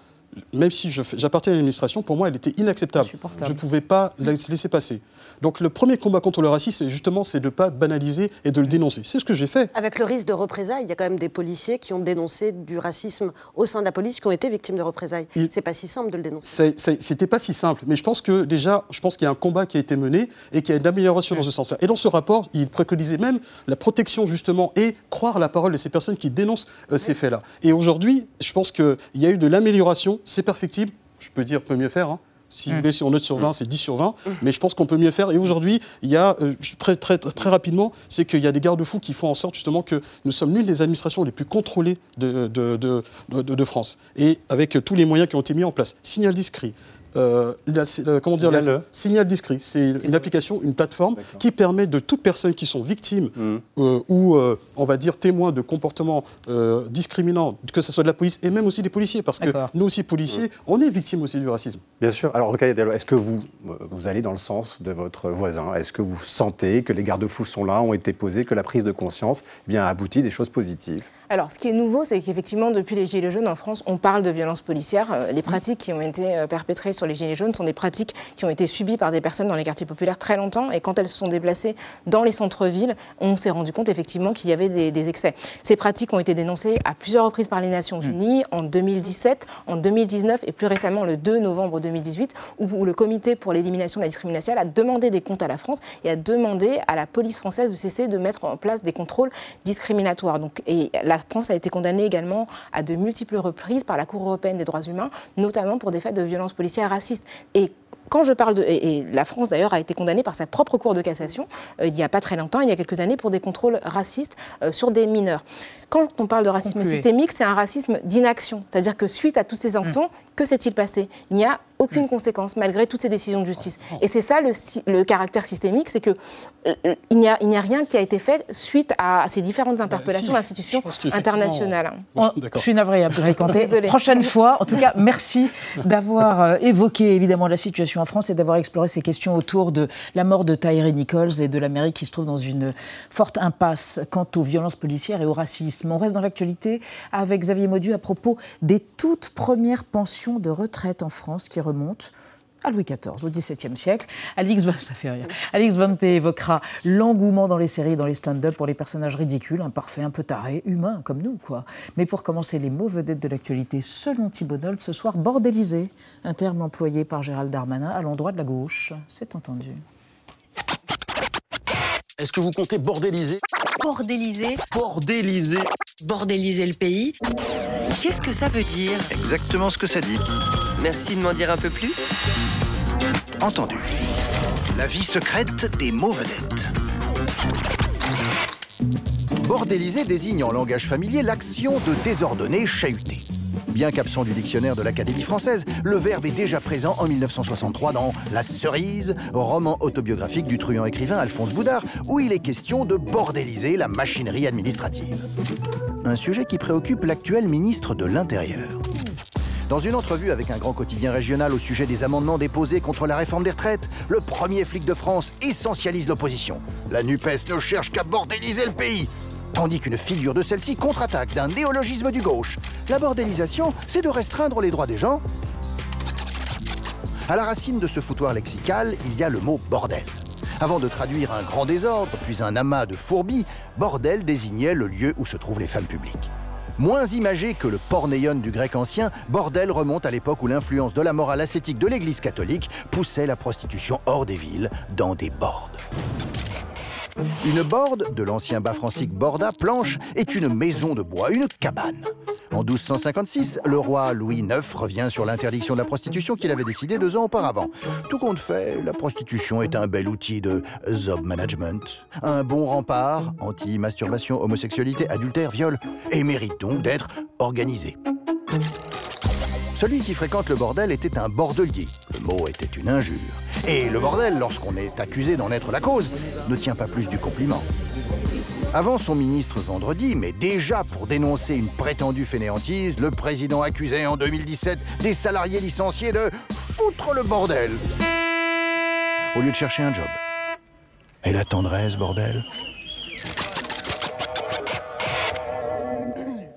même si j'appartiens à l'administration, pour moi, elle était inacceptable. Je ne pouvais pas la laisser passer. Donc le premier combat contre le racisme, justement, c'est de ne pas banaliser et de le dénoncer. C'est ce que j'ai fait. Avec le risque de représailles, il y a quand même des policiers qui ont dénoncé du racisme au sein de la police, qui ont été victimes de représailles. C'est pas si simple de le dénoncer. C'était pas si simple, mais je pense que déjà, je pense qu'il y a un combat qui a été mené et qu'il y a une amélioration dans ce sens-là. Et dans ce rapport, il préconisait même la protection justement et croire la parole de ces personnes qui dénoncent euh, ces faits-là. Et aujourd'hui, je pense qu'il y a eu de l'amélioration, c'est perfectible. Je peux dire, peut mieux faire. Hein. Si vous mm. voulez, si on note sur 20, c'est 10 sur 20. Mais je pense qu'on peut mieux faire. Et aujourd'hui, il y a, euh, très, très, très rapidement, c'est qu'il y a des garde-fous qui font en sorte justement que nous sommes l'une des administrations les plus contrôlées de, de, de, de, France. Et avec tous les moyens qui ont été mis en place. Signal discret, euh, il y a, euh, comment dire, signal, signal discret. C'est une application, une plateforme qui permet de toutes personnes qui sont victimes mmh. euh, ou, on va dire, témoins de comportements discriminants, que ce soit de la police et même aussi des policiers, parce que nous aussi, policiers, mmh. on est victimes aussi du racisme. Bien sûr. Alors, est-ce que vous, vous allez dans le sens de votre voisin? Est-ce que vous sentez que les garde-fous sont là, ont été posés, que la prise de conscience eh bien, a abouti des choses positives? Alors, ce qui est nouveau, c'est qu'effectivement, depuis les Gilets jaunes en France, on parle de violences policières. Euh, les pratiques qui ont été euh, perpétrées sur les Gilets jaunes sont des pratiques qui ont été subies par des personnes dans les quartiers populaires très longtemps. Et quand elles se sont déplacées dans les centres-villes, on s'est rendu compte effectivement qu'il y avait des, excès. Ces pratiques ont été dénoncées à plusieurs reprises par les Nations mm. Unies en 2017, en 2019 et plus récemment le 2 novembre 2018, où, le Comité pour l'élimination de la discrimination a demandé des comptes à la France et a demandé à la police française de cesser de mettre en place des contrôles discriminatoires. Donc, et la France a été condamnée également à de multiples reprises par la Cour européenne des droits humains, notamment pour des faits de violences policières racistes. Et quand je parle de. Et, la France, d'ailleurs, a été condamnée par sa propre Cour de cassation, euh, il n'y a pas très longtemps, il y a quelques années, pour des contrôles racistes euh, sur des mineurs. Quand on parle de racisme systémique, c'est un racisme d'inaction. C'est-à-dire que suite à toutes ces sanctions, mm. que s'est-il passé? Il n'y a aucune conséquence malgré toutes ces décisions de justice. Oh. Et c'est ça le, caractère systémique, c'est qu'il euh, n'y a, a, rien qui a été fait suite à, ces différentes bah, interpellations d'institutions internationales. je suis navrée, Abdelkader Prochaine fois, en tout cas, merci d'avoir évoqué évidemment la situation en France et d'avoir exploré ces questions autour de la mort de Tyree Nichols et de l'Amérique qui se trouve dans une forte impasse quant aux violences policières et au racisme. On reste dans l'actualité avec Xavier Maudu à propos des toutes premières pensions de retraite en France qui remontent à Louis XIV, au XVIIe siècle. Alix, ça fait rire. Alix Van P évoquera l'engouement dans les séries, dans les stand-up pour les personnages ridicules, imparfaits, un peu tarés, humains comme nous, quoi. Mais pour commencer, les mots vedettes de l'actualité, selon Thibault ce soir, bordélisé, un terme employé par Gérald Darmanin à l'endroit de la gauche. C'est entendu. Est-ce que vous comptez bordéliser? Bordéliser Bordéliser Bordéliser le pays Qu'est-ce que ça veut dire? Exactement ce que ça dit. Merci de m'en dire un peu plus. Entendu. La vie secrète des mots vedettes. Bordéliser désigne en langage familier l'action de désordonner, chahuter. Bien qu'absent du dictionnaire de l'Académie française, le verbe est déjà présent en 1963 dans La Cerise, roman autobiographique du truand écrivain Alphonse Boudard, où il est question de bordéliser la machinerie administrative. Un sujet qui préoccupe l'actuel ministre de l'Intérieur. Dans une entrevue avec un grand quotidien régional au sujet des amendements déposés contre la réforme des retraites, le premier flic de France essentialise l'opposition. La NUPES ne cherche qu'à bordéliser le pays tandis qu'une figure de celle-ci contre-attaque d'un néologisme du gauche. La bordélisation, c'est de restreindre les droits des gens. À la racine de ce foutoir lexical, il y a le mot bordel. Avant de traduire un grand désordre, puis un amas de fourbis, bordel désignait le lieu où se trouvent les femmes publiques. Moins imagé que le pornéon du grec ancien, bordel remonte à l'époque où l'influence de la morale ascétique de l'Église catholique poussait la prostitution hors des villes, dans des bordes. Une borde, de l'ancien bas francique borda, planche, est une maison de bois, une cabane. En 1256, le roi Louis IX revient sur l'interdiction de la prostitution qu'il avait décidé deux ans auparavant. Tout compte fait, la prostitution est un bel outil de zob management, un bon rempart anti-masturbation, homosexualité, adultère, viol, et mérite donc d'être organisé. Celui qui fréquente le bordel était un bordelier. Le mot était une injure. Et le bordel, lorsqu'on est accusé d'en être la cause, ne tient pas plus du compliment. Avant son ministre vendredi, mais déjà pour dénoncer une prétendue fainéantise, le président accusait en 2017 des salariés licenciés de foutre le bordel. Au lieu de chercher un job. Et la tendresse, bordel?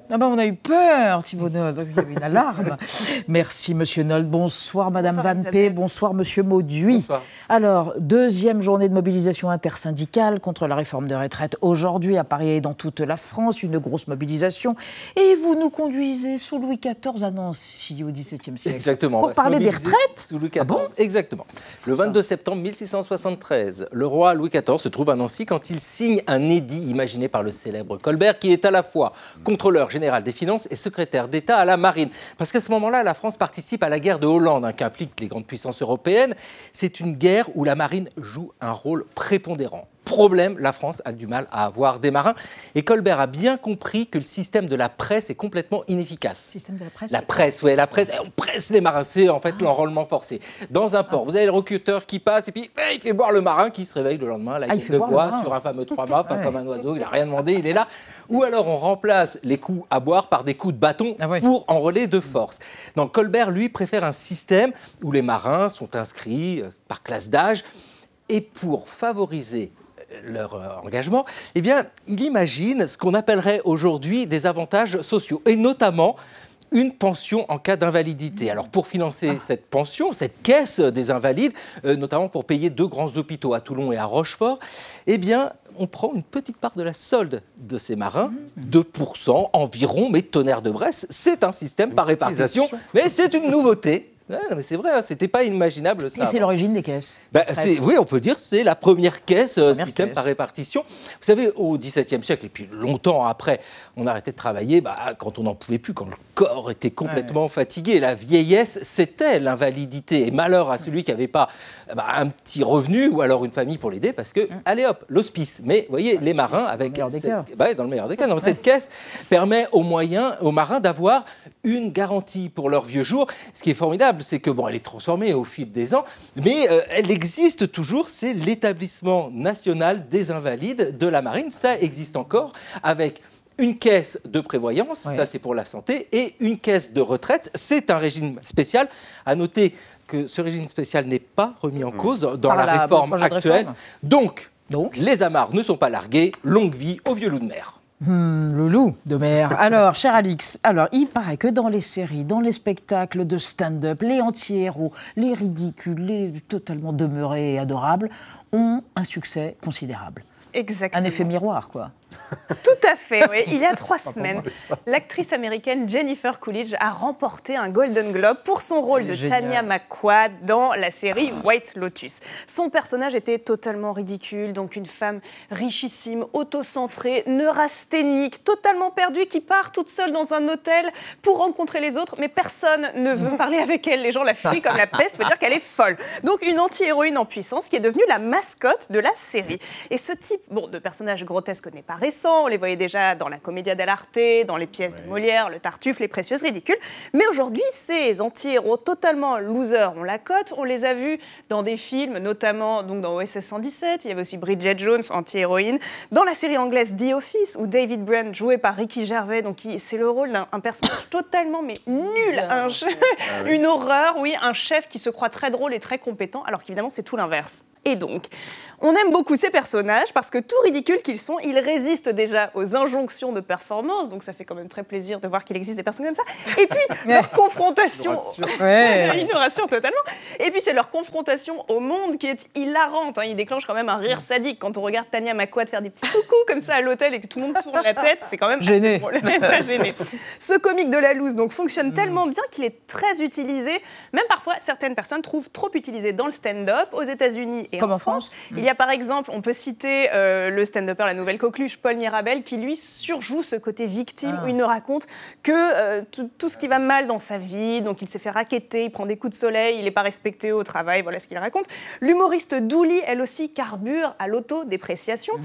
Ah ben, on a eu peur, Thibault Nold. Il y avait une alarme. Merci, Monsieur Nold. Bonsoir, Madame Van P. Bonsoir, Monsieur Mauduit. Bonsoir. Alors, deuxième journée de mobilisation intersyndicale contre la réforme de retraite aujourd'hui à Paris et dans toute la France. Une grosse mobilisation. Et vous nous conduisez sous Louis XIV à Nancy au XVIIe siècle. Exactement. Pour parler des retraites Sous Louis XIV, ah exactement. Le 22 septembre 1673, le roi Louis XIV se trouve à Nancy quand il signe un édit imaginé par le célèbre Colbert qui est à la fois contrôleur général des finances et secrétaire d'État à la marine. Parce qu'à ce moment-là, la France participe à la guerre de Hollande, hein, qui implique les grandes puissances européennes. C'est une guerre où la marine joue un rôle prépondérant. Problème, la France a du mal à avoir des marins. Et Colbert a bien compris que le système de la presse est complètement inefficace. Système de la presse La presse, oui, la presse, on presse les marins, c'est en fait l'enrôlement forcé. Dans un port, vous avez le recruteur qui passe et puis eh, il fait boire le marin qui se réveille le lendemain, Ah, il fait de le bois sur un fameux trois mâts, Ouais. comme un oiseau, il n'a rien demandé, il est là. Ou alors on remplace les coups à boire par des coups de bâton Ah pour enrôler de force. Donc Colbert, lui, préfère un système où les marins sont inscrits euh, par classe d'âge et pour favoriser leur euh, engagement, eh bien, il imagine ce qu'on appellerait aujourd'hui des avantages sociaux, et notamment une pension en cas d'invalidité. Alors pour financer cette pension, cette caisse des invalides, euh, notamment pour payer deux grands hôpitaux à Toulon et à Rochefort, eh bien on prend une petite part de la solde de ces marins, 2% environ, mais tonnerre de Bresse, c'est un système par répartition, mais c'est une nouveauté. Ouais, non, mais c'est vrai, hein, c'était pas inimaginable ça. Et c'est l'origine des caisses. Bah, oui, on peut dire c'est la première caisse, euh, Première système caisse. par répartition. Vous savez, au XVIIe siècle, et puis longtemps après, on arrêtait de travailler bah, quand on n'en pouvait plus, quand le corps était complètement fatigué. La vieillesse, c'était l'invalidité. Et malheur à celui qui n'avait pas bah, un petit revenu ou alors une famille pour l'aider, parce que, allez hop, l'hospice. Mais vous voyez, les marins, avec meilleur des cette- cas. dans le meilleur des cas, non, cette caisse permet aux moyens, aux marins d'avoir une garantie pour leurs vieux jours. Ce qui est formidable, c'est que bon, elle est transformée au fil des ans, mais euh, elle existe toujours. C'est l'établissement national des invalides de la marine. Ça existe encore avec une caisse de prévoyance, Ouais. ça c'est pour la santé, et une caisse de retraite. C'est un régime spécial. À noter que ce régime spécial n'est pas remis en cause dans Par la, la- réforme actuelle. réforme. Donc, les amarres ne sont pas largués. Longue vie aux vieux loups de mer. Hmm, le loup de mer. Alors, cher Alix, alors il paraît que dans les séries, dans les spectacles de stand-up, les anti-héros, les ridicules, les totalement demeurés et adorables ont un succès considérable. Exactement. Un effet miroir, quoi. Tout à fait, oui. Il y a trois semaines, l'actrice américaine Jennifer Coolidge a remporté un Golden Globe pour son rôle de géniale. Tanya McQuad dans la série White Lotus. Son personnage était totalement ridicule, donc une femme richissime, autocentrée, neurasthénique, totalement perdue, qui part toute seule dans un hôtel pour rencontrer les autres, mais personne ne veut parler avec elle. Les gens la fuient comme la peste, faut dire qu'elle est folle. Donc une anti-héroïne en puissance qui est devenue la mascotte de la série. Et ce type bon, de personnage grotesque n'est pas récent, on les voyait déjà dans la Commedia dell'arte, dans les pièces de Molière, le Tartuffe, les Précieuses Ridicules. Mais aujourd'hui, ces anti-héros totalement losers ont la cote. On les a vus dans des films, notamment donc dans OSS 117. Il y avait aussi Bridget Jones, anti-héroïne. Dans la série anglaise The Office, où David Brent, joué par Ricky Gervais, donc c'est le rôle d'un un personnage totalement mais nul, un che- une horreur, oui, un chef qui se croit très drôle et très compétent, alors qu'évidemment c'est tout l'inverse. Et donc, on aime beaucoup ces personnages parce que tout ridicules qu'ils sont, ils résistent déjà aux injonctions de performance, donc ça fait quand même très plaisir de voir qu'il existe des personnes comme ça. Et puis, leur confrontation... Ouais. Il nous rassure totalement. Et puis, c'est leur confrontation au monde qui est hilarante. hein. Il déclenche quand même un rire sadique quand on regarde Tania McQuad faire des petits coucous comme ça à l'hôtel et que tout le monde tourne la tête. C'est quand même Gêné. gêné. Ce comique de la loose donc, fonctionne tellement bien qu'il est très utilisé. Même parfois, certaines personnes trouvent trop utilisé dans le stand-up aux États-Unis et Comme en en France. France. Il y a par exemple, on peut citer euh, le stand-upper, la nouvelle coqueluche, Paul Mirabel, qui lui surjoue ce côté victime Ah. où il ne raconte que euh, tout, ce qui va mal dans sa vie. Donc il s'est fait raqueter, il prend des coups de soleil, il n'est pas respecté au travail, voilà ce qu'il raconte. L'humoriste Dooley, elle aussi, carbure à l'autodépréciation.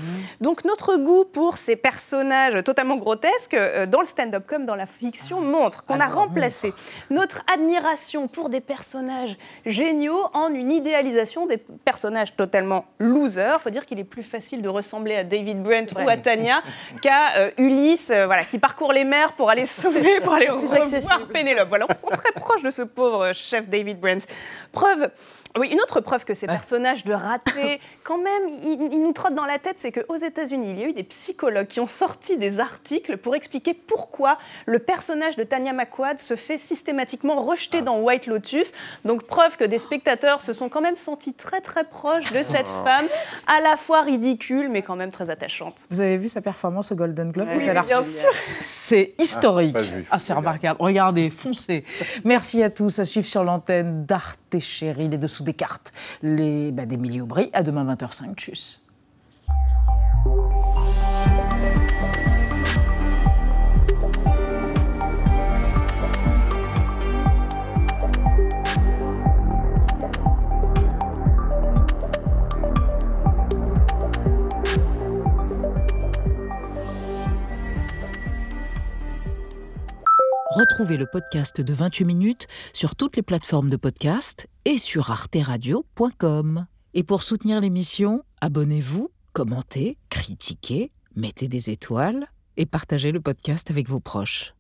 Donc notre goût pour ces personnages totalement grotesques, euh, dans le stand-up comme dans la fiction, montre qu'on a remplacé notre admiration pour des personnages géniaux en une idéalisation des personnages totalement losers. faut dire qu'il est plus facile de ressembler à David Brent ou à Tanya qu'à euh, Ulysse, euh, voilà, qui parcourt les mers pour aller sauver, pour aller revoir. Pénélope. Voilà, on se sent très proche de ce pauvre chef David Brent. Preuve, oui, une autre preuve que ces personnages de ratés, quand même, ils, ils nous trottent dans la tête, c'est qu'aux États-Unis, il y a eu des psychologues qui ont sorti des articles pour expliquer pourquoi le personnage de Tanya McQuad se fait systématiquement rejeter dans White Lotus. Donc, preuve que des spectateurs se sont quand même sentis très très proches de cette Oh. femme, à la fois ridicule, mais quand même très attachante. Vous avez vu sa performance au Golden Globe Oui, bien sûr. C'est historique. Ah, faut Ah, c'est remarquable. Regardez, foncez. Merci à tous. À suivre sur l'antenne d'Arte et Chéri, les dessous des cartes. Les, bah, d'Emilie Aubry, à demain 20h05. Tchuss. Retrouvez le podcast de 28 minutes sur toutes les plateformes de podcast et sur arteradio.com. Et pour soutenir l'émission, abonnez-vous, commentez, critiquez, mettez des étoiles et partagez le podcast avec vos proches.